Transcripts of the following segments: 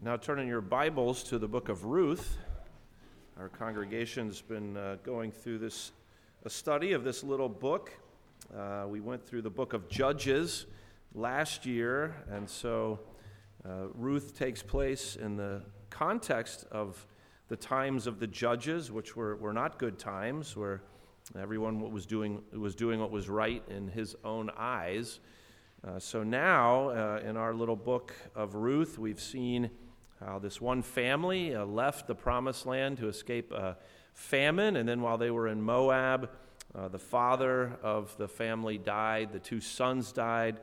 Now, turning your Bibles to the book of Ruth. Our congregation's been uh, going through this a study of this little book. Uh, we went through the book of Judges last year, and so uh, Ruth takes place in the context of the times of the judges, which were, were not good times, where everyone was doing, was doing what was right in his own eyes. Uh, so now, uh, in our little book of Ruth, we've seen how this one family uh, left the promised land to escape a famine, and then while they were in Moab, uh, the father of the family died, the two sons died,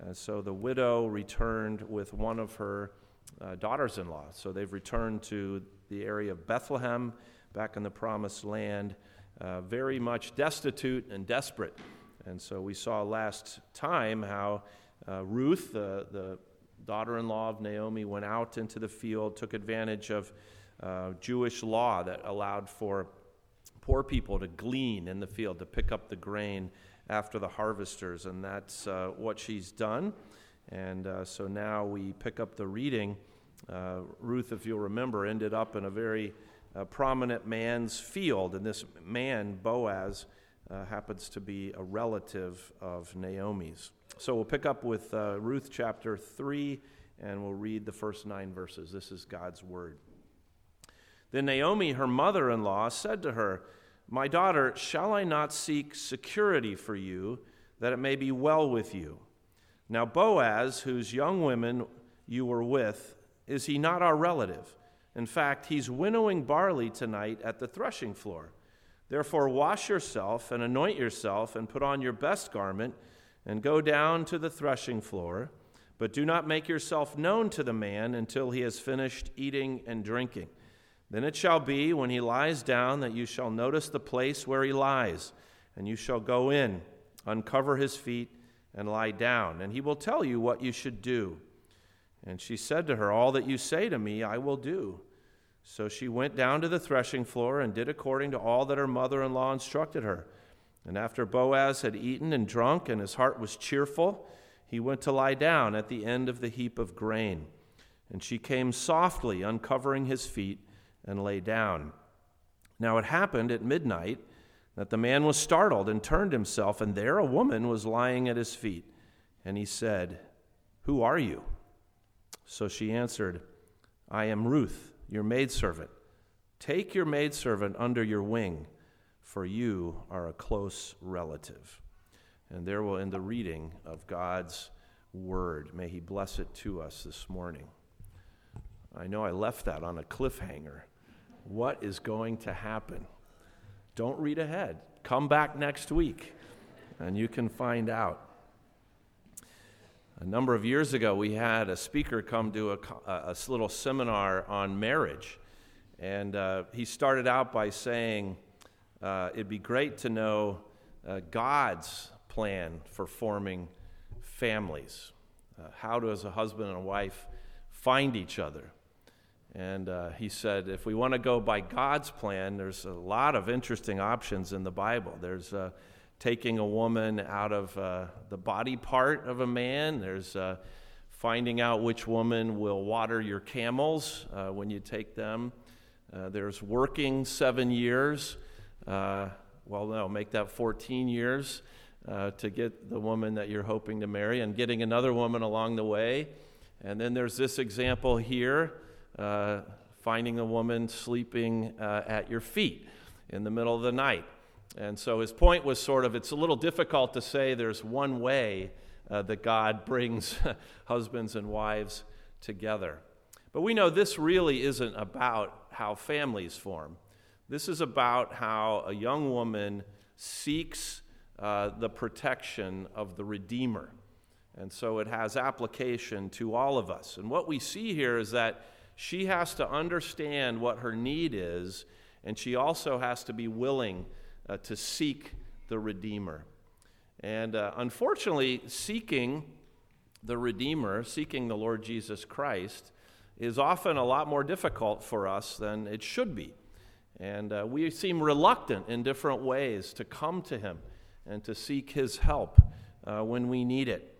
uh, so the widow returned with one of her uh, daughters in law. So they've returned to the area of Bethlehem, back in the promised land, uh, very much destitute and desperate. And so we saw last time how uh, Ruth, the daughter in law of Naomi, went out into the field, took advantage of uh, Jewish law that allowed for poor people to glean in the field, to pick up the grain after the harvesters. And that's uh, what she's done. And uh, so now we pick up the reading. Uh, Ruth, if you'll remember, ended up in a very uh, prominent man's field. And this man, Boaz, uh, happens to be a relative of Naomi's. So we'll pick up with uh, Ruth chapter 3, and we'll read the first nine verses. This is God's word. Then Naomi, her mother in law, said to her, My daughter, shall I not seek security for you, that it may be well with you? Now, Boaz, whose young women you were with, is he not our relative? In fact, he's winnowing barley tonight at the threshing floor. Therefore, wash yourself and anoint yourself and put on your best garment and go down to the threshing floor, but do not make yourself known to the man until he has finished eating and drinking. Then it shall be, when he lies down, that you shall notice the place where he lies, and you shall go in, uncover his feet, and lie down, and he will tell you what you should do. And she said to her, All that you say to me, I will do. So she went down to the threshing floor and did according to all that her mother in law instructed her. And after Boaz had eaten and drunk, and his heart was cheerful, he went to lie down at the end of the heap of grain. And she came softly, uncovering his feet, and lay down. Now it happened at midnight that the man was startled and turned himself, and there a woman was lying at his feet. And he said, Who are you? So she answered, I am Ruth, your maidservant. Take your maidservant under your wing for you are a close relative. And there will end the reading of God's word. May He bless it to us this morning. I know I left that on a cliffhanger. What is going to happen? Don't read ahead. Come back next week and you can find out. A number of years ago, we had a speaker come to a, a little seminar on marriage. And uh, he started out by saying, uh, it'd be great to know uh, God's plan for forming families. Uh, how does a husband and a wife find each other? And uh, he said, if we want to go by God's plan, there's a lot of interesting options in the Bible. There's uh, taking a woman out of uh, the body part of a man, there's finding out which woman will water your camels when you take them. there's working seven years uh, well, no, make that 14 years uh, to get the woman that you're hoping to marry and getting another woman along the way. And then there's this example here uh, finding a woman sleeping uh, at your feet in the middle of the night. And so his point was sort of it's a little difficult to say there's one way uh, that God brings husbands and wives together. But we know this really isn't about how families form. This is about how a young woman seeks uh, the protection of the Redeemer. And so it has application to all of us. And what we see here is that she has to understand what her need is, and she also has to be willing uh, to seek the Redeemer. And uh, unfortunately, seeking the Redeemer, seeking the Lord Jesus Christ, is often a lot more difficult for us than it should be. And uh, we seem reluctant in different ways to come to Him and to seek His help uh, when we need it.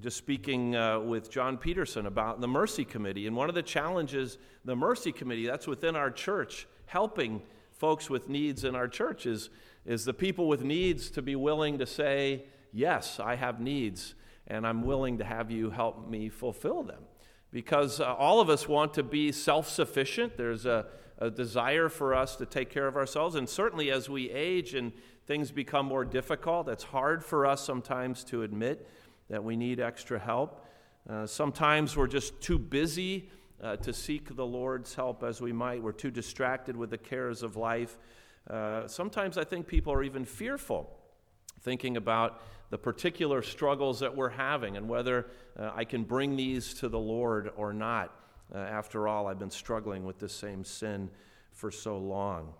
just speaking uh, with John Peterson about the Mercy Committee. And one of the challenges, the Mercy Committee, that's within our church, helping folks with needs in our church, is, is the people with needs to be willing to say, Yes, I have needs, and I'm willing to have you help me fulfill them. Because uh, all of us want to be self sufficient. There's a, a desire for us to take care of ourselves. And certainly as we age and things become more difficult, it's hard for us sometimes to admit that we need extra help. Uh, sometimes we're just too busy uh, to seek the Lord's help as we might. We're too distracted with the cares of life. Uh, sometimes I think people are even fearful, thinking about the particular struggles that we're having and whether uh, I can bring these to the Lord or not. Uh, after all, I've been struggling with the same sin for so long.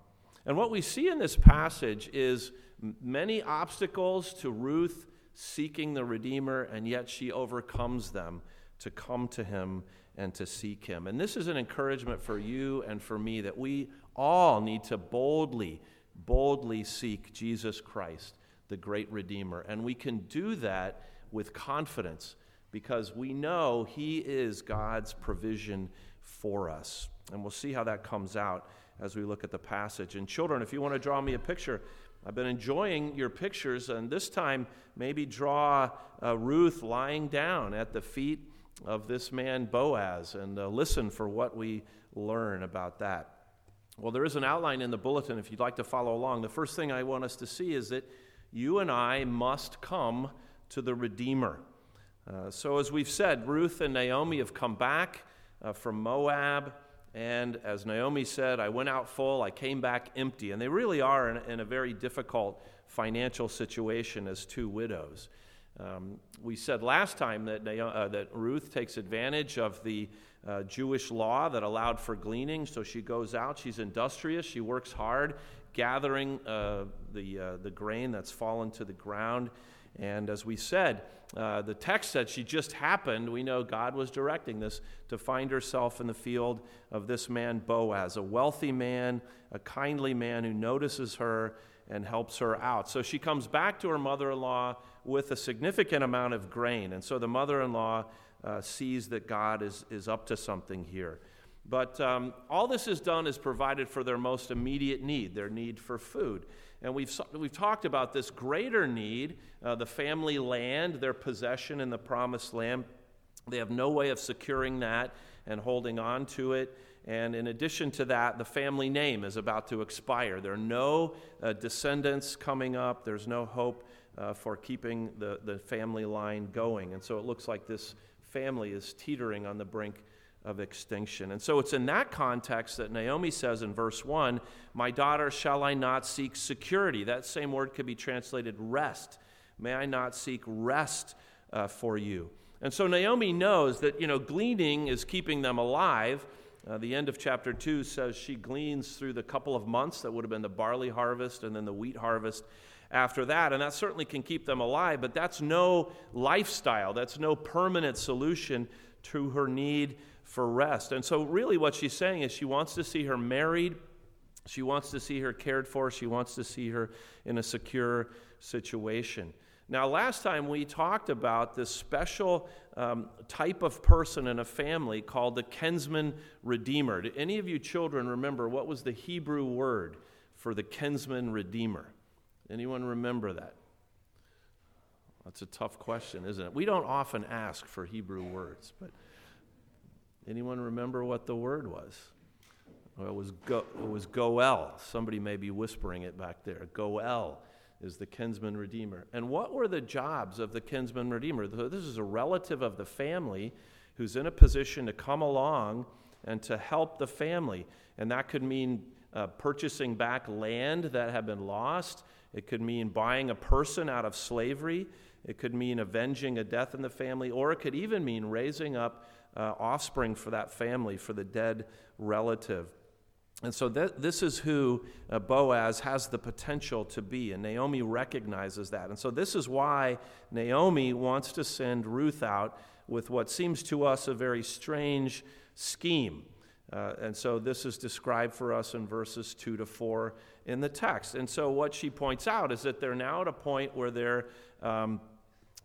And what we see in this passage is many obstacles to Ruth seeking the Redeemer, and yet she overcomes them to come to him and to seek him. And this is an encouragement for you and for me that we all need to boldly, boldly seek Jesus Christ, the great Redeemer. And we can do that with confidence because we know he is God's provision for us. And we'll see how that comes out as we look at the passage. And children, if you want to draw me a picture, I've been enjoying your pictures, and this time maybe draw uh, Ruth lying down at the feet of this man Boaz and uh, listen for what we learn about that. Well, there is an outline in the bulletin if you'd like to follow along. The first thing I want us to see is that you and I must come to the Redeemer. Uh, so, as we've said, Ruth and Naomi have come back uh, from Moab. And as Naomi said, I went out full, I came back empty. And they really are in, in a very difficult financial situation as two widows. Um, we said last time that, uh, that Ruth takes advantage of the uh, Jewish law that allowed for gleaning. So she goes out, she's industrious, she works hard, gathering uh, the, uh, the grain that's fallen to the ground. And as we said, uh, the text said she just happened. We know God was directing this to find herself in the field of this man, Boaz, a wealthy man, a kindly man who notices her and helps her out. So she comes back to her mother in law with a significant amount of grain. And so the mother in law uh, sees that God is, is up to something here. But um, all this is done is provided for their most immediate need, their need for food. And we've, we've talked about this greater need uh, the family land, their possession in the promised land. They have no way of securing that and holding on to it. And in addition to that, the family name is about to expire. There are no uh, descendants coming up, there's no hope uh, for keeping the, the family line going. And so it looks like this family is teetering on the brink of extinction. And so it's in that context that Naomi says in verse 1 My daughter, shall I not seek security? That same word could be translated rest. May I not seek rest uh, for you? And so Naomi knows that, you know, gleaning is keeping them alive. Uh, the end of chapter 2 says she gleans through the couple of months that would have been the barley harvest and then the wheat harvest after that. And that certainly can keep them alive, but that's no lifestyle, that's no permanent solution to her need for rest. And so, really, what she's saying is she wants to see her married, she wants to see her cared for, she wants to see her in a secure situation. Now, last time we talked about this special um, type of person in a family called the kinsman redeemer. Do any of you children remember what was the Hebrew word for the kinsman redeemer? Anyone remember that? That's a tough question, isn't it? We don't often ask for Hebrew words, but Anyone remember what the word was? Well, it was, go, it was Goel. Somebody may be whispering it back there. Goel is the kinsman redeemer. And what were the jobs of the kinsman redeemer? This is a relative of the family who's in a position to come along and to help the family. And that could mean uh, purchasing back land that had been lost, it could mean buying a person out of slavery, it could mean avenging a death in the family, or it could even mean raising up uh, offspring for that family, for the dead relative. And so th- this is who uh, Boaz has the potential to be, and Naomi recognizes that. And so this is why Naomi wants to send Ruth out with what seems to us a very strange scheme. Uh, and so this is described for us in verses 2 to 4 in the text. And so what she points out is that they're now at a point where they're um,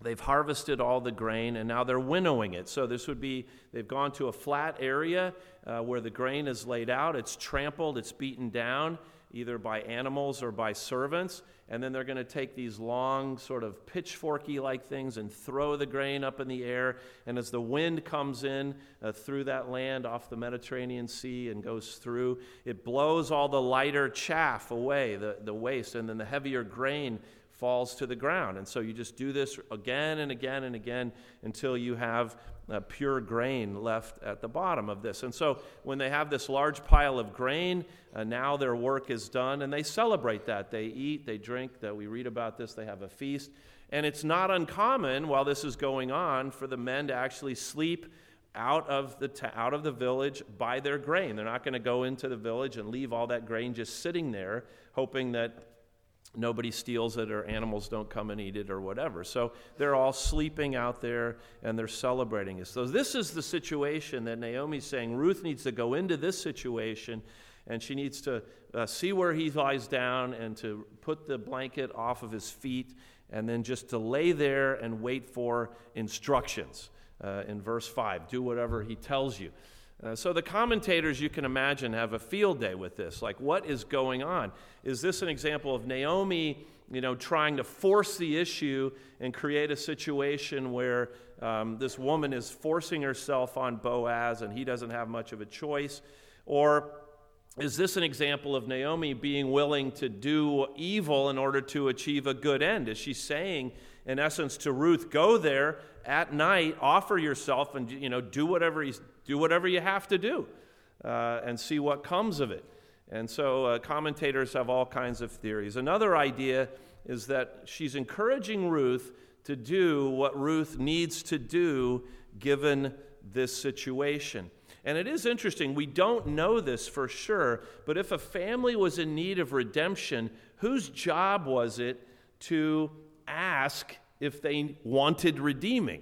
they've harvested all the grain and now they're winnowing it. So this would be they've gone to a flat area uh, where the grain is laid out, it's trampled, it's beaten down either by animals or by servants. And then they're going to take these long, sort of pitchforky like things and throw the grain up in the air. And as the wind comes in uh, through that land off the Mediterranean Sea and goes through, it blows all the lighter chaff away, the, the waste, and then the heavier grain falls to the ground. And so you just do this again and again and again until you have uh, pure grain left at the bottom of this. And so when they have this large pile of grain, uh, now their work is done and they celebrate that. They eat, they drink, that we read about this, they have a feast. And it's not uncommon while this is going on for the men to actually sleep out of the t- out of the village by their grain. They're not going to go into the village and leave all that grain just sitting there hoping that nobody steals it or animals don't come and eat it or whatever. So they're all sleeping out there and they're celebrating it. So this is the situation that Naomi's saying Ruth needs to go into this situation and she needs to uh, see where he lies down and to put the blanket off of his feet and then just to lay there and wait for instructions. Uh, in verse 5, do whatever he tells you. Uh, so the commentators, you can imagine, have a field day with this. Like, what is going on? Is this an example of Naomi, you know, trying to force the issue and create a situation where um, this woman is forcing herself on Boaz and he doesn't have much of a choice? Or is this an example of Naomi being willing to do evil in order to achieve a good end? Is she saying, in essence, to Ruth, go there at night, offer yourself, and you know, do whatever he's do whatever you have to do uh, and see what comes of it. And so uh, commentators have all kinds of theories. Another idea is that she's encouraging Ruth to do what Ruth needs to do given this situation. And it is interesting, we don't know this for sure, but if a family was in need of redemption, whose job was it to ask if they wanted redeeming?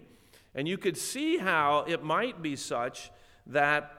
And you could see how it might be such that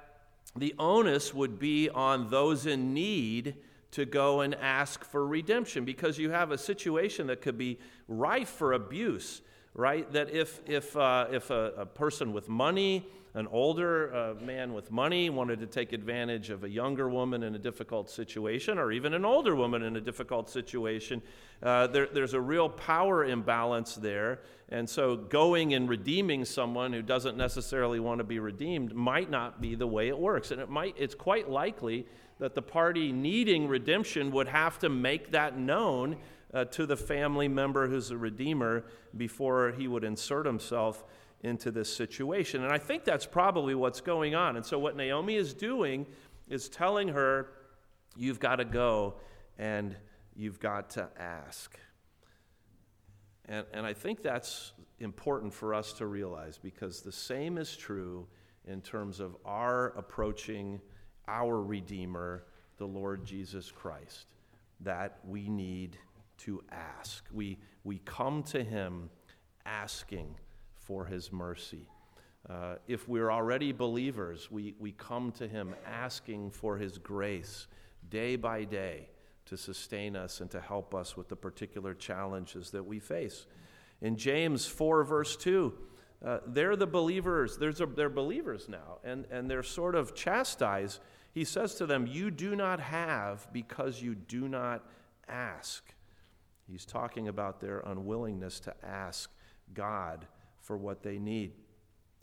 the onus would be on those in need to go and ask for redemption because you have a situation that could be rife for abuse, right? That if, if, uh, if a, a, person with money, an older uh, man with money, wanted to take advantage of a younger woman in a difficult situation, or even an older woman in a difficult situation, uh, there, there's a real power imbalance there. And so going and redeeming someone who doesn't necessarily want to be redeemed might not be the way it works. And it might, it's quite likely that the party needing redemption would have to make that known uh, to the family member who's a redeemer before he would insert himself into this situation. And I think that's probably what's going on. And so what Naomi is doing is telling her, you've got to go and you've got to ask. And, and I think that's important for us to realize because the same is true in terms of our approaching our Redeemer, the Lord Jesus Christ, that we need to ask. We, we come to Him asking for His mercy. Uh, if we're already believers, we, we come to Him asking for His grace day by day to sustain us and to help us with the particular challenges that we face. In James 4, verse 2, uh, they're the believers, there's a, they're believers now, and, and they're sort of chastised. He says to them, You do not have because you do not ask. He's talking about their unwillingness to ask God for what they need.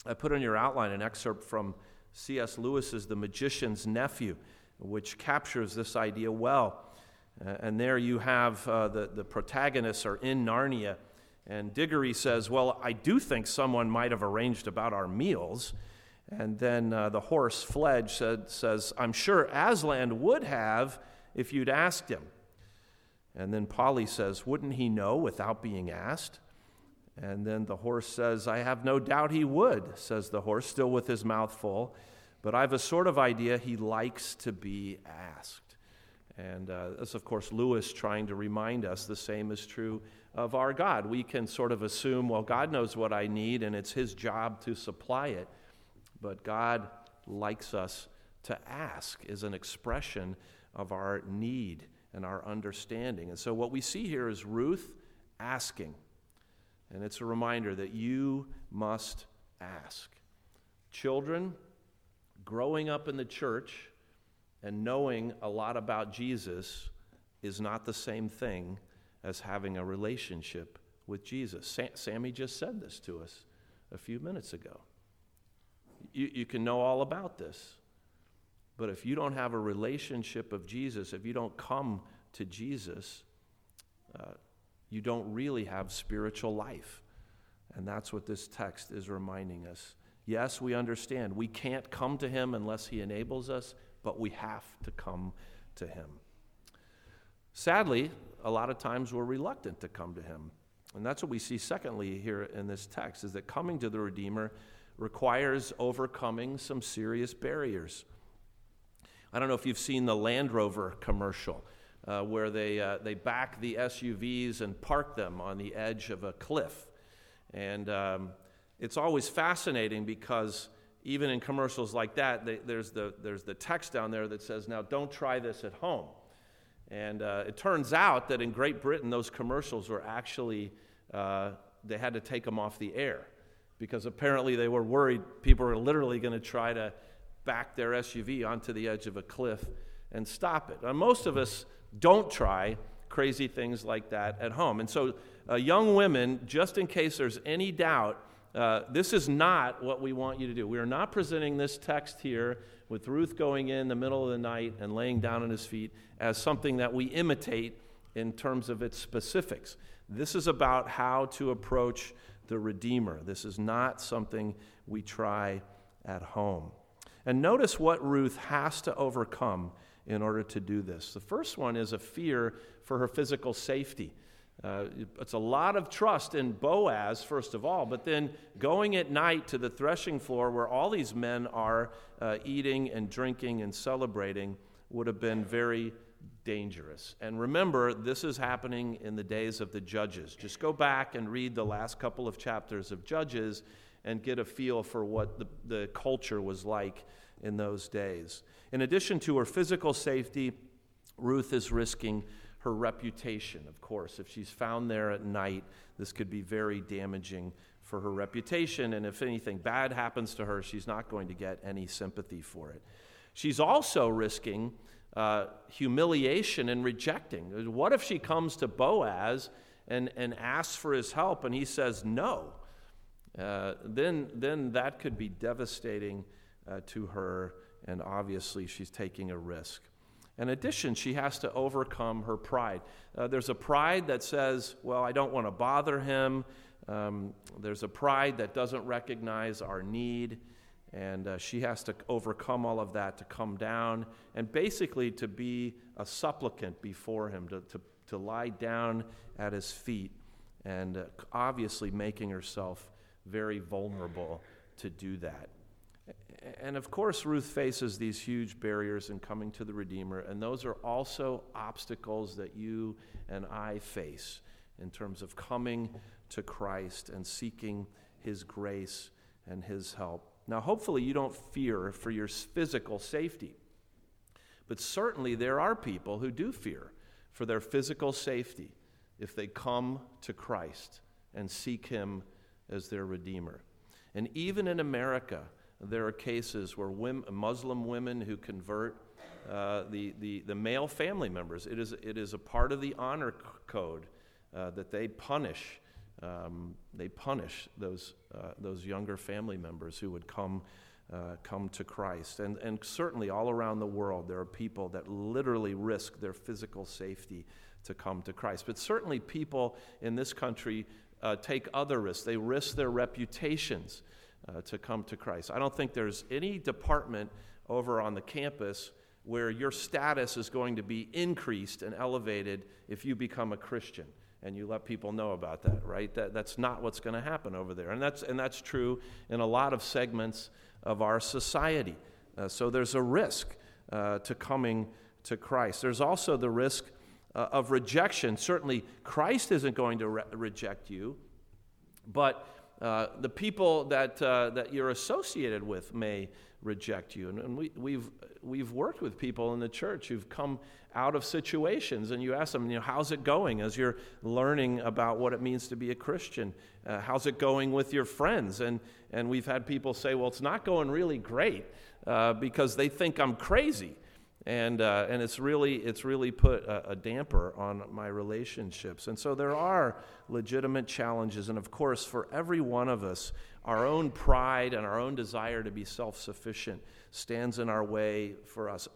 I put on your outline an excerpt from C.S. Lewis's The Magician's Nephew, which captures this idea well. Uh, and there you have uh, the, the protagonists are in Narnia. And Diggory says, Well, I do think someone might have arranged about our meals. And then uh, the horse, Fledge, said, says, I'm sure Aslan would have if you'd asked him. And then Polly says, Wouldn't he know without being asked? And then the horse says, I have no doubt he would, says the horse, still with his mouth full. But I have a sort of idea he likes to be asked. And uh, that's, of course, Lewis trying to remind us the same is true of our God. We can sort of assume, well, God knows what I need and it's His job to supply it. But God likes us to ask, is an expression of our need and our understanding. And so what we see here is Ruth asking. And it's a reminder that you must ask. Children, growing up in the church and knowing a lot about Jesus is not the same thing as having a relationship with Jesus. Sam, Sammy just said this to us a few minutes ago. You, you can know all about this, but if you don't have a relationship of Jesus, if you don't come to Jesus, uh, you don't really have spiritual life. And that's what this text is reminding us. Yes, we understand we can't come to Him unless He enables us, but we have to come to Him. Sadly, a lot of times we're reluctant to come to Him. And that's what we see, secondly, here in this text, is that coming to the Redeemer requires overcoming some serious barriers. I don't know if you've seen the Land Rover commercial. Uh, where they, uh, they back the SUVs and park them on the edge of a cliff. And um, it's always fascinating because even in commercials like that, they, there's, the, there's the text down there that says, Now don't try this at home. And uh, it turns out that in Great Britain, those commercials were actually, uh, they had to take them off the air because apparently they were worried people were literally going to try to back their SUV onto the edge of a cliff and stop it. Now, most of us don't try crazy things like that at home. And so, uh, young women, just in case there's any doubt, uh, this is not what we want you to do. We are not presenting this text here with Ruth going in the middle of the night and laying down on his feet as something that we imitate in terms of its specifics. This is about how to approach the Redeemer. This is not something we try at home. And notice what Ruth has to overcome in order to do this. The first one is a fear for her physical safety. Uh, it's a lot of trust in Boaz, first of all, but then going at night to the threshing floor where all these men are uh, eating and drinking and celebrating would have been very dangerous. And remember, this is happening in the days of the judges. Just go back and read the last couple of chapters of Judges and get a feel for what the, the culture was like in those days. In addition to her physical safety, Ruth is risking her reputation, of course. If she's found there at night, this could be very damaging for her reputation. And if anything bad happens to her, she's not going to get any sympathy for it. She's also risking uh, humiliation and rejecting. What if she comes to Boaz and, and asks for his help and he says no? Uh, then, then that could be devastating uh, to her, and obviously she's taking a risk. In addition, she has to overcome her pride. Uh, there's a pride that says, Well, I don't want to bother him. Um, there's a pride that doesn't recognize our need. And uh, she has to overcome all of that to come down and basically to be a supplicant before him, to, to, to lie down at his feet, and uh, obviously making herself very vulnerable to do that. And of course, Ruth faces these huge barriers in coming to the Redeemer, and those are also obstacles that you and I face in terms of coming to Christ and seeking His grace and His help. Now, hopefully, you don't fear for your physical safety, but certainly there are people who do fear for their physical safety if they come to Christ and seek Him as their Redeemer. And even in America, there are cases where women, Muslim women who convert uh, the, the, the male family members, it is, it is a part of the honor code uh, that they punish. Um, they punish those, uh, those younger family members who would come, uh, come to Christ. And, and certainly, all around the world, there are people that literally risk their physical safety to come to Christ. But certainly, people in this country uh, take other risks. They risk their reputations uh, to come to Christ. I don't think there's any department over on the campus where your status is going to be increased and elevated if you become a Christian and you let people know about that, right? That, that's not what's going to happen over there. And that's, and that's true in a lot of segments of our society. Uh, so there's a risk uh, to coming to Christ. There's also the risk uh, of rejection. Certainly, Christ isn't going to re- reject you, but Uh, the people that, uh, that you're associated with may reject you. And, and we, we've, we've worked with people in the church who've come out of situations, and you ask them, you know, how's it going as you're learning about what it means to be a Christian? Uh, how's it going with your friends? And, and we've had people say, well, it's not going really great uh, because they think I'm crazy. And, uh, and it's, really, it's really put a, a damper on my relationships. And so there are legitimate challenges. And of course, for every one of us, our own pride and our own desire to be self sufficient stands in our way for us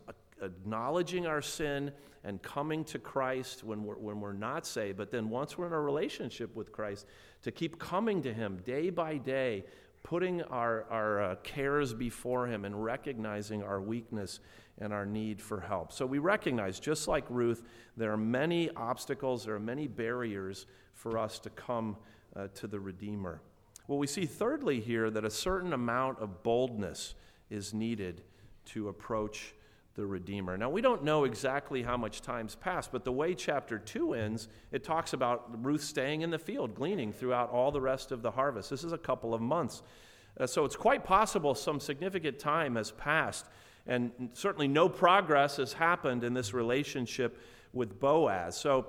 acknowledging our sin and coming to Christ when we're, when we're not saved. But then once we're in a relationship with Christ, to keep coming to Him day by day, putting our, our uh, cares before Him and recognizing our weakness and our need for help. So we recognize, just like Ruth, there are many obstacles, there are many barriers for us to come uh, to the Redeemer. Well, we see thirdly here that a certain amount of boldness is needed to approach the Redeemer. Now, we don't know exactly how much time's passed, but the way chapter 2 ends, it talks about Ruth staying in the field, gleaning throughout all the rest of the harvest. This is a couple of months. Uh, so it's quite possible some significant time has passed, and certainly no progress has happened in this relationship with Boaz. So,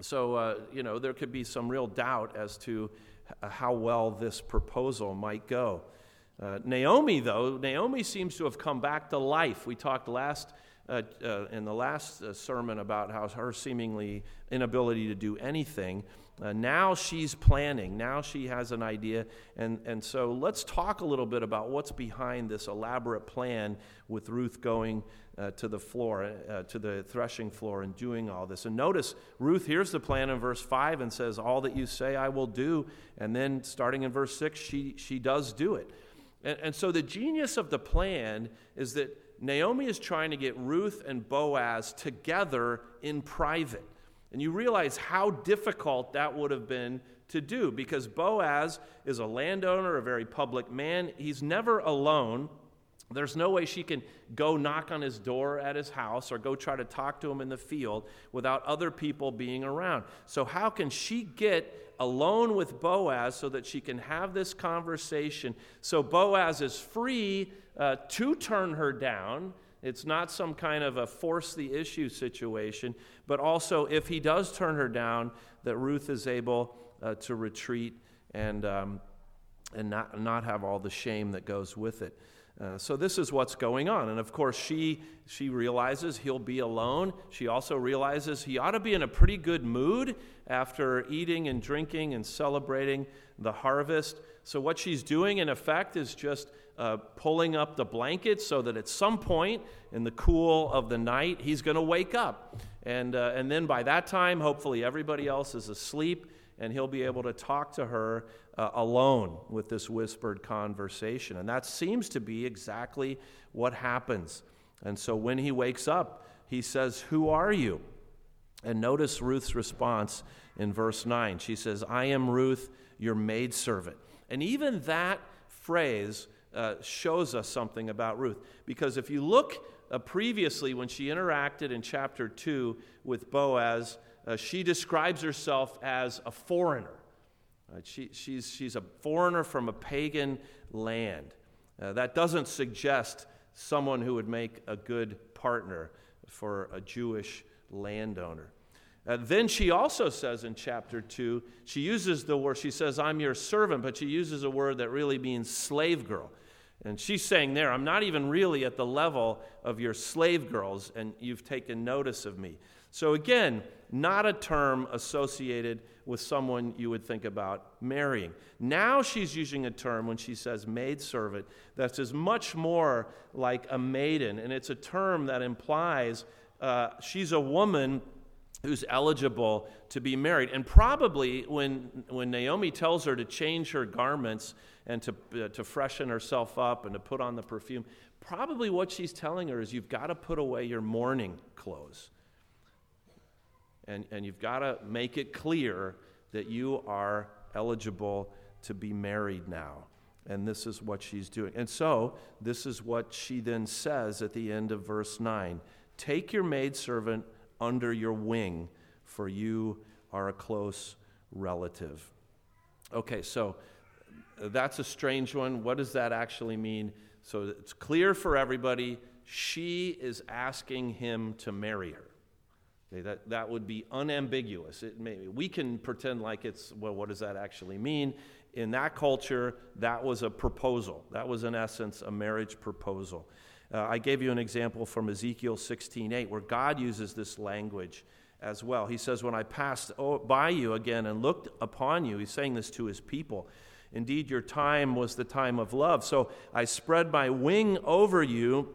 so uh, you know, there could be some real doubt as to how well this proposal might go. Uh, Naomi, though, Naomi seems to have come back to life. We talked last uh, uh, in the last uh, sermon about how her seemingly inability to do anything. Uh, now she's planning. Now she has an idea. And, and so let's talk a little bit about what's behind this elaborate plan with Ruth going uh, to the floor, to the threshing floor, and doing all this. And notice, Ruth hears the plan in verse 5 and says, All that you say I will do. And then starting in verse 6, she, she does do it. And, and so the genius of the plan is that Naomi is trying to get Ruth and Boaz together in private. And you realize how difficult that would have been to do because Boaz is a landowner, a very public man. He's never alone. There's no way she can go knock on his door at his house or go try to talk to him in the field without other people being around. So, how can she get alone with Boaz so that she can have this conversation. So Boaz is free uh, to turn her down. It's not some kind of a force the issue situation, but also if he does turn her down, that Ruth is able uh, to retreat and, um, and not, not have all the shame that goes with it. Uh, so this is what's going on. And of course she she realizes he'll be alone. She also realizes he ought to be in a pretty good mood after eating and drinking and celebrating the harvest. So what she's doing in effect is just uh, pulling up the blankets so that at some point in the cool of the night he's going to wake up and uh, and then by that time hopefully everybody else is asleep and he'll be able to talk to her uh, alone with this whispered conversation. And that seems to be exactly what happens. And so when he wakes up, he says, Who are you? And notice Ruth's response in verse 9. She says, I am Ruth, your maidservant. And even that phrase uh, shows us something about Ruth. Because if you look uh, previously, when she interacted in chapter 2 with Boaz, uh, she describes herself as a foreigner. Uh, she, she's, she's a foreigner from a pagan land. Uh, that doesn't suggest someone who would make a good partner for a Jewish landowner. Uh, then she also says in chapter 2, she uses the word, she says, I'm your servant, but she uses a word that really means slave girl. And she's saying there, I'm not even really at the level of your slave girls, and you've taken notice of me. So again, not a term associated with someone you would think about marrying. Now she's using a term when she says maidservant that is as much more like a maiden, and it's a term that implies uh, she's a woman who's eligible to be married. And probably when, when Naomi tells her to change her garments and to, uh, to freshen herself up and to put on the perfume, probably what she's telling her is you've got to put away your mourning clothes and, and you've got to make it clear that you are eligible to be married now. And this is what she's doing. And so, this is what she then says at the end of verse 9 Take your maidservant under your wing, for you are a close relative. Okay, so that's a strange one. What does that actually mean? So it's clear for everybody she is asking him to marry her. Okay, that, that would be unambiguous. It may, we can pretend like it's, well, what does that actually mean? In that culture, that was a proposal. That was, in essence, a marriage proposal. Uh, I gave you an example from Ezekiel 16:8, where God uses this language as well. He says, When I passed by you again and looked upon you, he's saying this to his people. Indeed, your time was the time of love. So I spread my wing over you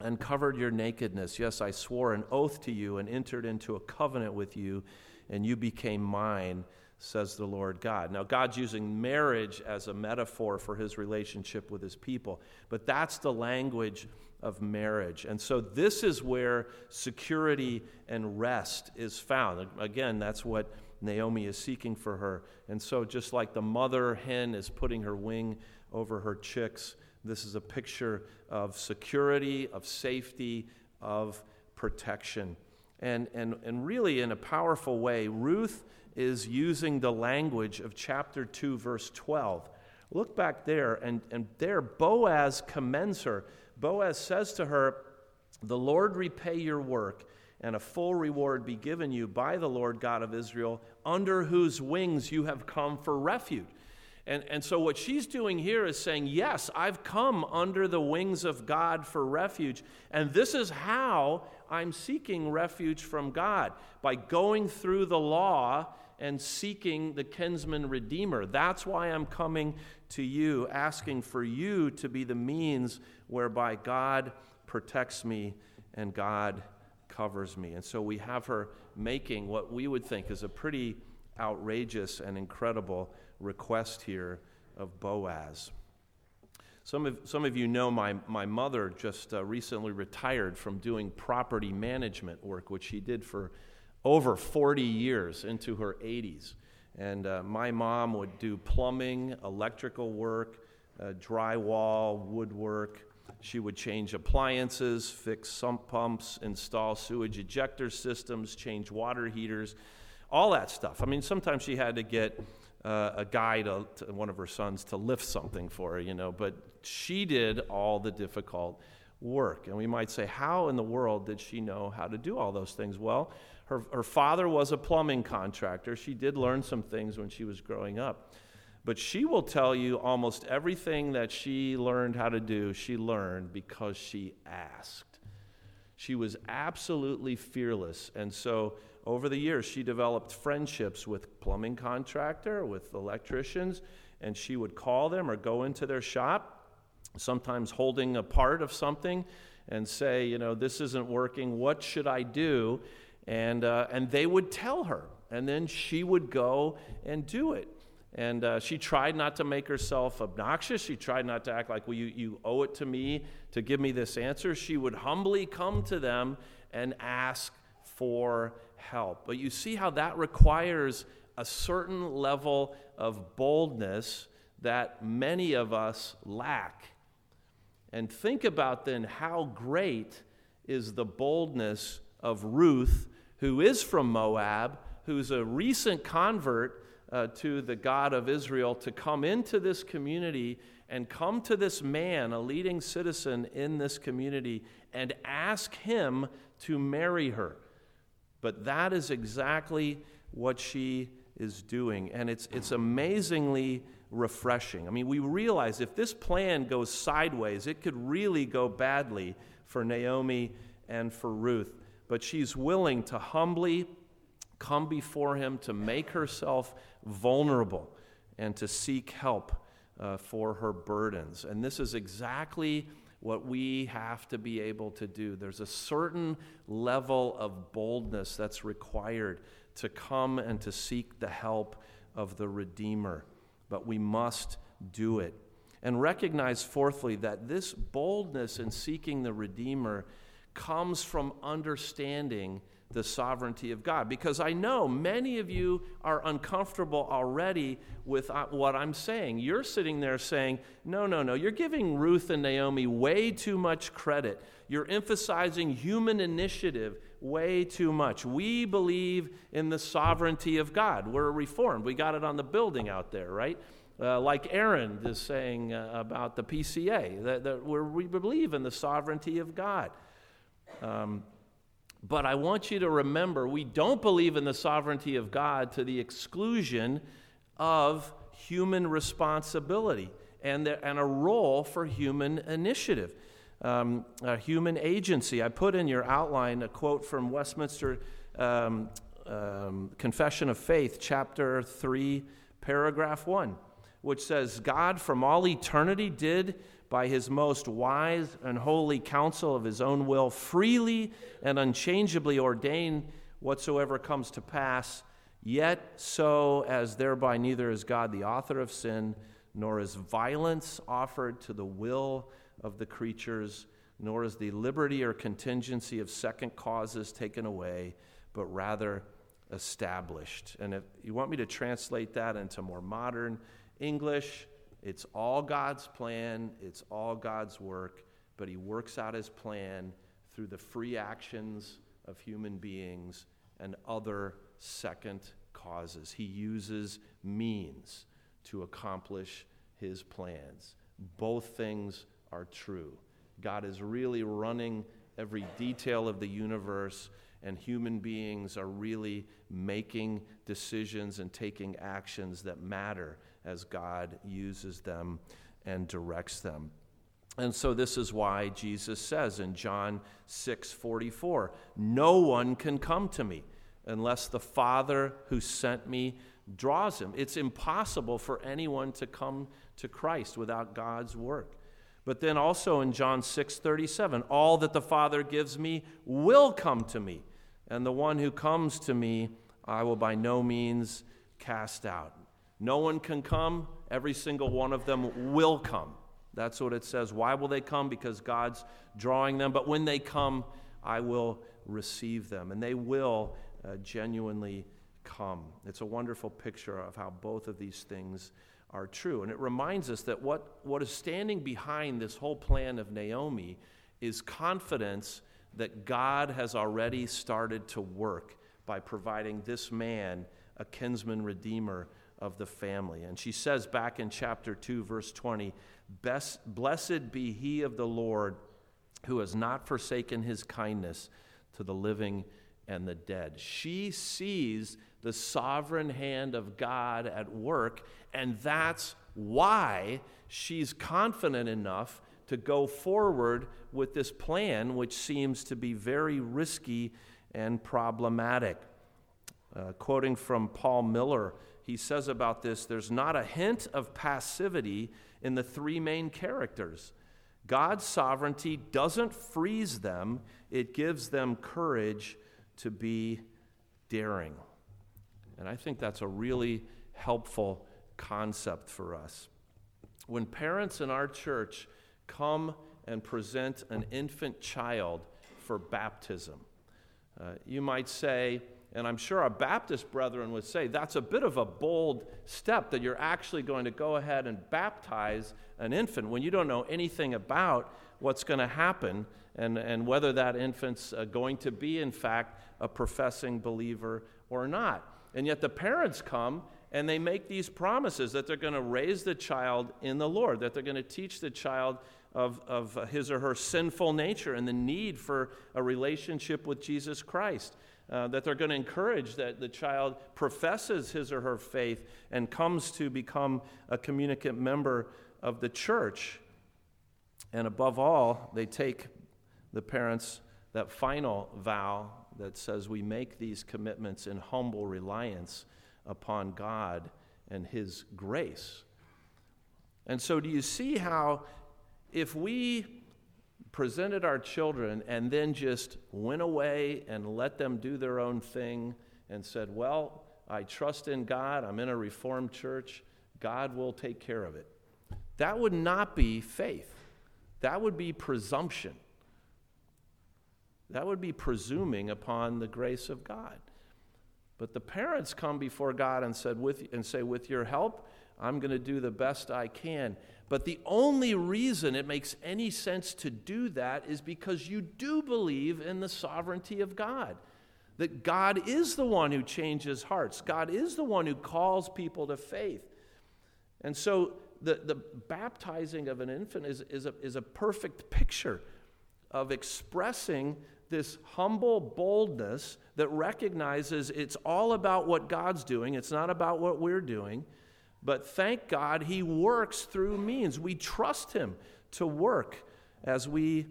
and covered your nakedness. Yes, I swore an oath to you and entered into a covenant with you, and you became mine, says the Lord God. Now, God's using marriage as a metaphor for his relationship with his people, but that's the language of marriage. And so, this is where security and rest is found. Again, that's what Naomi is seeking for her. And so, just like the mother hen is putting her wing over her chicks, this is a picture of security, of safety, of protection. And, and, and really, in a powerful way, Ruth is using the language of chapter 2, verse 12. Look back there, and, and there Boaz commends her. Boaz says to her, The Lord repay your work, and a full reward be given you by the Lord God of Israel, under whose wings you have come for refuge. And, and so, what she's doing here is saying, Yes, I've come under the wings of God for refuge. And this is how I'm seeking refuge from God by going through the law and seeking the kinsman redeemer. That's why I'm coming to you, asking for you to be the means whereby God protects me and God covers me. And so, we have her making what we would think is a pretty outrageous and incredible request here of Boaz. Some of, some of you know my, my mother just uh, recently retired from doing property management work, which she did for over 40 years into her 80s. And uh, my mom would do plumbing, electrical work, uh, drywall, woodwork. She would change appliances, fix sump pumps, install sewage ejector systems, change water heaters, all that stuff. I mean, sometimes she had to get uh, a guy to, to, one of her sons to lift something for her, you know, but she did all the difficult work. And we might say, how in the world did she know how to do all those things? Well, her, her father was a plumbing contractor. She did learn some things when she was growing up. But she will tell you almost everything that she learned how to do, she learned because she asked. She was absolutely fearless. And so over the years, she developed friendships with plumbing contractor, with electricians, and she would call them or go into their shop, sometimes holding a part of something, and say, you know, this isn't working. What should I do? And uh, and they would tell her, and then she would go and do it. And uh, she tried not to make herself obnoxious. She tried not to act like, well, you, you owe it to me to give me this answer. She would humbly come to them and ask for help. But you see how that requires a certain level of boldness that many of us lack. And think about then how great is the boldness of Ruth, who is from Moab, who's a recent convert uh, to the God of Israel, to come into this community and come to this man, a leading citizen in this community, and ask him to marry her. But that is exactly what she is doing. And it's, it's amazingly refreshing. I mean, we realize if this plan goes sideways, it could really go badly for Naomi and for Ruth. But she's willing to humbly come before him, to make herself vulnerable, and to seek help uh, for her burdens. And this is exactly what we have to be able to do. There's a certain level of boldness that's required to come and to seek the help of the Redeemer, but we must do it. And recognize, fourthly, that this boldness in seeking the Redeemer comes from understanding the sovereignty of God. Because I know many of you are uncomfortable already with uh, what I'm saying. You're sitting there saying, no, no, no, you're giving Ruth and Naomi way too much credit. You're emphasizing human initiative way too much. We believe in the sovereignty of God. We're reformed. We got it on the building out there, right? uh, like Aaron is saying uh, about the PCA, that, that we believe in the sovereignty of God. Um, but I want you to remember we don't believe in the sovereignty of God to the exclusion of human responsibility and, the, and a role for human initiative, um, a human agency. I put in your outline a quote from Westminster um, um, Confession of Faith, chapter 3, paragraph 1, which says, God from all eternity did by his most wise and holy counsel of his own will freely and unchangeably ordain whatsoever comes to pass, yet so as thereby neither is God the author of sin, nor is violence offered to the will of the creatures, nor is the liberty or contingency of second causes taken away, but rather established. And if you want me to translate that into more modern English, it's all God's plan, it's all God's work, but He works out His plan through the free actions of human beings and other second causes. He uses means to accomplish His plans. Both things are true. God is really running every detail of the universe and human beings are really making decisions and taking actions that matter as God uses them and directs them. And so this is why Jesus says in John 6:44, "No one can come to me unless the Father who sent me draws him." It's impossible for anyone to come to Christ without God's work. But then also in John 6:37, all that the Father gives me will come to me, and the one who comes to me I will by no means cast out. No one can come, every single one of them will come. That's what it says. Why will they come? Because God's drawing them. But when they come, I will receive them. And they will uh, genuinely come. It's a wonderful picture of how both of these things are true. And it reminds us that what, what is standing behind this whole plan of Naomi is confidence that God has already started to work by providing this man a kinsman redeemer of the family. And she says back in chapter 2, verse 20, Blessed be he of the Lord who has not forsaken his kindness to the living and the dead. She sees the sovereign hand of God at work, and that's why she's confident enough to go forward with this plan, which seems to be very risky and problematic. Uh, quoting from Paul Miller, he says about this there's not a hint of passivity in the three main characters. God's sovereignty doesn't freeze them, it gives them courage to be daring. And I think that's a really helpful concept for us. When parents in our church come and present an infant child for baptism, uh, you might say, and I'm sure our Baptist brethren would say, that's a bit of a bold step that you're actually going to go ahead and baptize an infant when you don't know anything about what's going to happen and, and whether that infant's uh, going to be, in fact, a professing believer or not. And yet the parents come and they make these promises that they're going to raise the child in the Lord, that they're going to teach the child of, of his or her sinful nature and the need for a relationship with Jesus Christ. Uh, that they're going to encourage that the child professes his or her faith and comes to become a communicant member of the church. And above all, they take the parents that final vow that says we make these commitments in humble reliance upon God and His grace. And so, do you see how if we presented our children and then just went away and let them do their own thing and said, Well, I trust in God, I'm in a Reformed church, God will take care of it. That would not be faith, that would be presumption. That would be presuming upon the grace of God. But the parents come before God and, said, with, and say, With your help, I'm going to do the best I can. But the only reason it makes any sense to do that is because you do believe in the sovereignty of God. That God is the one who changes hearts, God is the one who calls people to faith. And so the, the baptizing of an infant is, is, a, is a perfect picture of expressing this humble boldness that recognizes it's all about what God's doing, it's not about what we're doing. But thank God he works through means. We trust him to work as we,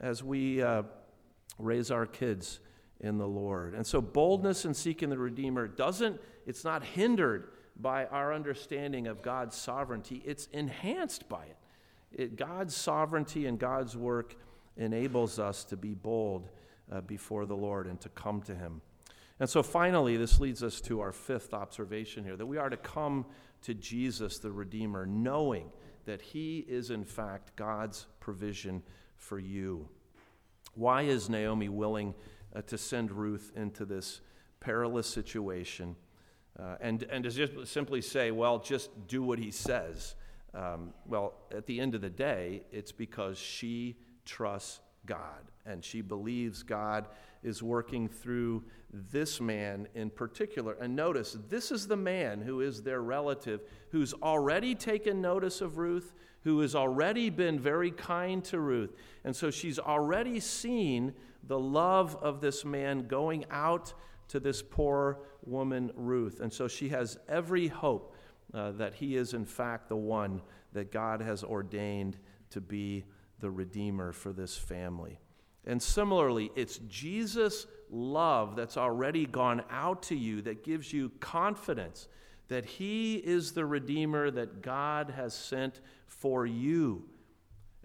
as we uh, raise our kids in the Lord. And so boldness in seeking the Redeemer doesn't, it's not hindered by our understanding of God's sovereignty, it's enhanced by it. it God's sovereignty and God's work enables us to be bold uh, before the Lord and to come to Him. And so finally, this leads us to our fifth observation here that we are to come to Jesus, the Redeemer, knowing that He is, in fact, God's provision for you. Why is Naomi willing uh, to send Ruth into this perilous situation? Uh, and, and to just simply say, well, just do what he says. Um, well, at the end of the day, it's because she trusts God and she believes God is working through this man in particular. And notice, this is the man who is their relative who's already taken notice of Ruth, who has already been very kind to Ruth. And so she's already seen the love of this man going out to this poor woman, Ruth. And so she has every hope uh, that he is, in fact, the one that God has ordained to be the Redeemer for this family. And similarly, it's Jesus' love that's already gone out to you that gives you confidence that He is the Redeemer that God has sent for you.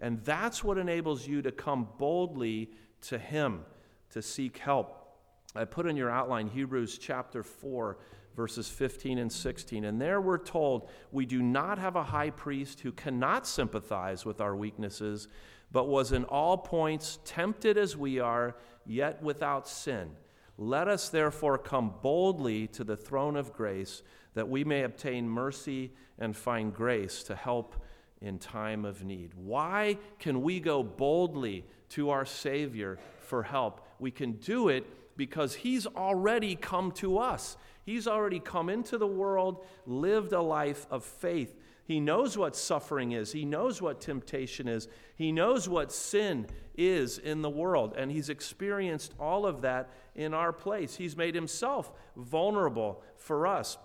And that's what enables you to come boldly to Him to seek help. I put in your outline Hebrews chapter 4, verses 15 and 16. And there we're told we do not have a high priest who cannot sympathize with our weaknesses, but was in all points tempted as we are, yet without sin. Let us therefore come boldly to the throne of grace that we may obtain mercy and find grace to help in time of need. Why can we go boldly to our Savior for help? We can do it because He's already come to us. He's already come into the world, lived a life of faith. He knows what suffering is. He knows what temptation is. He knows what sin is in the world. And He's experienced all of that in our place. He's made Himself vulnerable for us.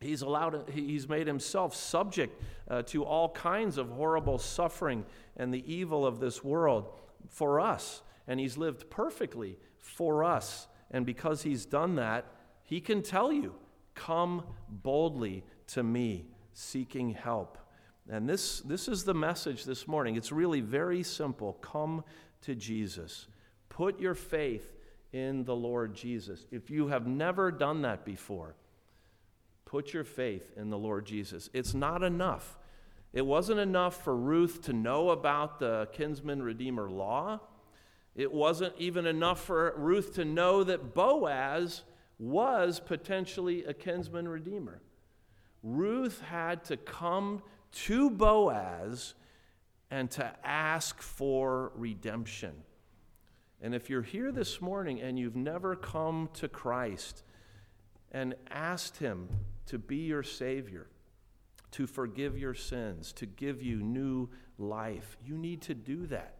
He's, allowed, he's made himself subject uh, to all kinds of horrible suffering and the evil of this world for us. And he's lived perfectly for us. And because he's done that, he can tell you, Come boldly to me, seeking help. And this, this is the message this morning. It's really very simple. Come to Jesus. Put your faith in the Lord Jesus. If you have never done that before, put your faith in the Lord Jesus. It's not enough. It wasn't enough for Ruth to know about the kinsman redeemer law. It wasn't even enough for Ruth to know that Boaz was potentially a kinsman redeemer. Ruth had to come to Boaz and to ask for redemption. And if you're here this morning and you've never come to Christ and asked Him to be your Savior, to forgive your sins, to give you new life, you need to do that.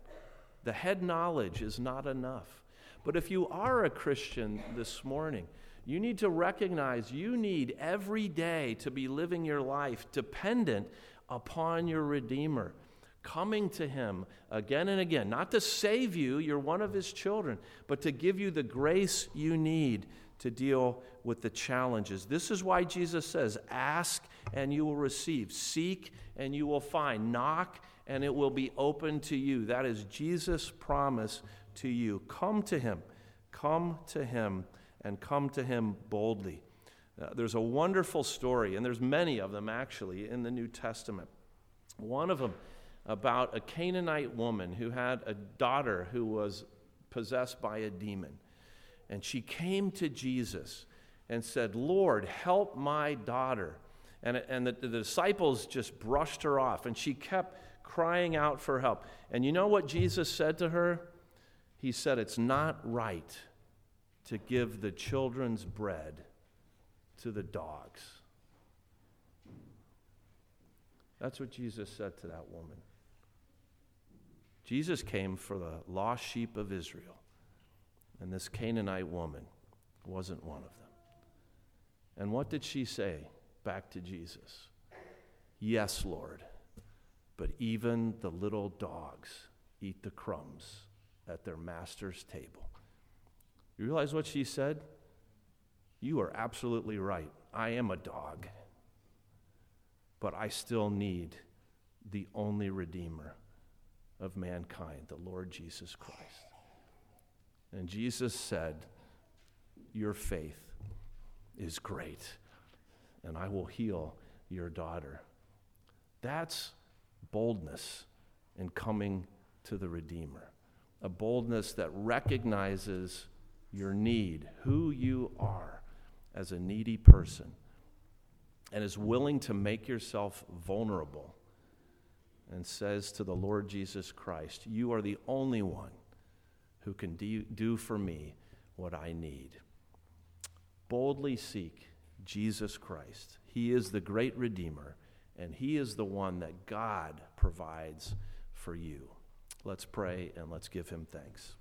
The head knowledge is not enough. But if you are a Christian this morning, you need to recognize you need every day to be living your life dependent upon your Redeemer, coming to Him again and again, not to save you, you're one of His children, but to give you the grace you need to deal with the challenges. This is why Jesus says, Ask and you will receive, seek and you will find, knock and it will be open to you. That is Jesus' promise to you. Come to him. Come to him and come to him boldly. Uh, there's a wonderful story, and there's many of them actually in the New Testament. One of them about a Canaanite woman who had a daughter who was possessed by a demon. And she came to Jesus and said, Lord, help my daughter. And, and the, the disciples just brushed her off, and she kept crying out for help. And you know what Jesus said to her? He said, It's not right to give the children's bread to the dogs. That's what Jesus said to that woman. Jesus came for the lost sheep of Israel, and this Canaanite woman wasn't one of them. And what did she say back to Jesus? Yes, Lord, but even the little dogs eat the crumbs at their master's table. You realize what she said? You are absolutely right. I am a dog, but I still need the only Redeemer of mankind, the Lord Jesus Christ. And Jesus said, Your faith is great, and I will heal your daughter. That's boldness in coming to the Redeemer, a boldness that recognizes your need, who you are as a needy person, and is willing to make yourself vulnerable and says to the Lord Jesus Christ, You are the only one who can do for me what I need. Boldly seek Jesus Christ. He is the great Redeemer, and He is the one that God provides for you. Let's pray and let's give Him thanks.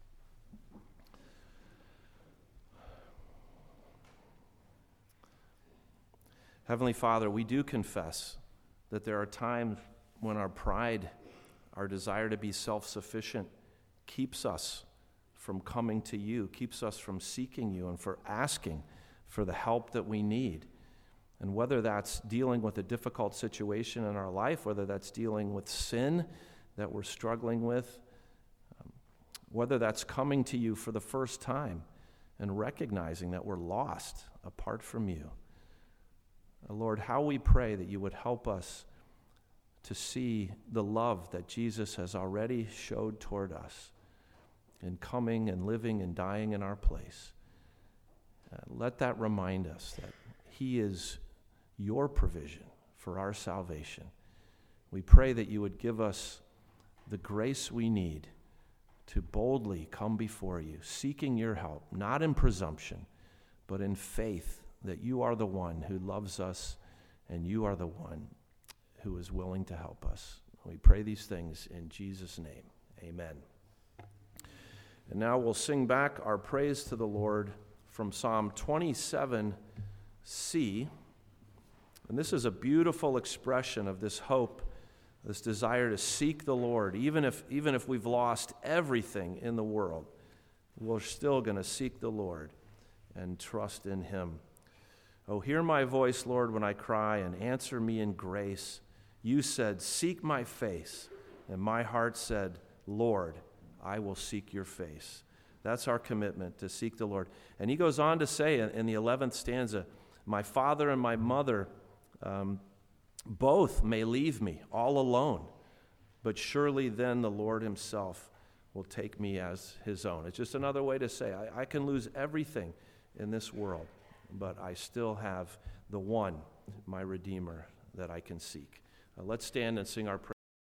Heavenly Father, we do confess that there are times when our pride, our desire to be self sufficient, keeps us from coming to you, keeps us from seeking you, and for asking for the help that we need. And whether that's dealing with a difficult situation in our life, whether that's dealing with sin that we're struggling with, um, whether that's coming to you for the first time and recognizing that we're lost apart from you. Uh, Lord, how we pray that you would help us to see the love that Jesus has already showed toward us in coming and living and dying in our place. Uh, let that remind us that He is your provision for our salvation. We pray that you would give us the grace we need to boldly come before you, seeking your help, not in presumption, but in faith that you are the one who loves us and you are the one who is willing to help us. We pray these things in Jesus' name. Amen. And now we'll sing back our praise to the Lord from Psalm 27c. And this is a beautiful expression of this hope, this desire to seek the Lord. Even if, even if we've lost everything in the world, we're still going to seek the Lord and trust in Him. Oh, hear my voice, Lord, when I cry, and answer me in grace. You said, Seek my face. And my heart said, Lord, I will seek your face. That's our commitment to seek the Lord. And he goes on to say in, the 11th stanza, My father and my mother um, both may leave me all alone, but surely then the Lord himself will take me as his own. It's just another way to say, I, I can lose everything in this world, but I still have the one, my Redeemer, that I can seek. Uh, let's stand and sing our prayer.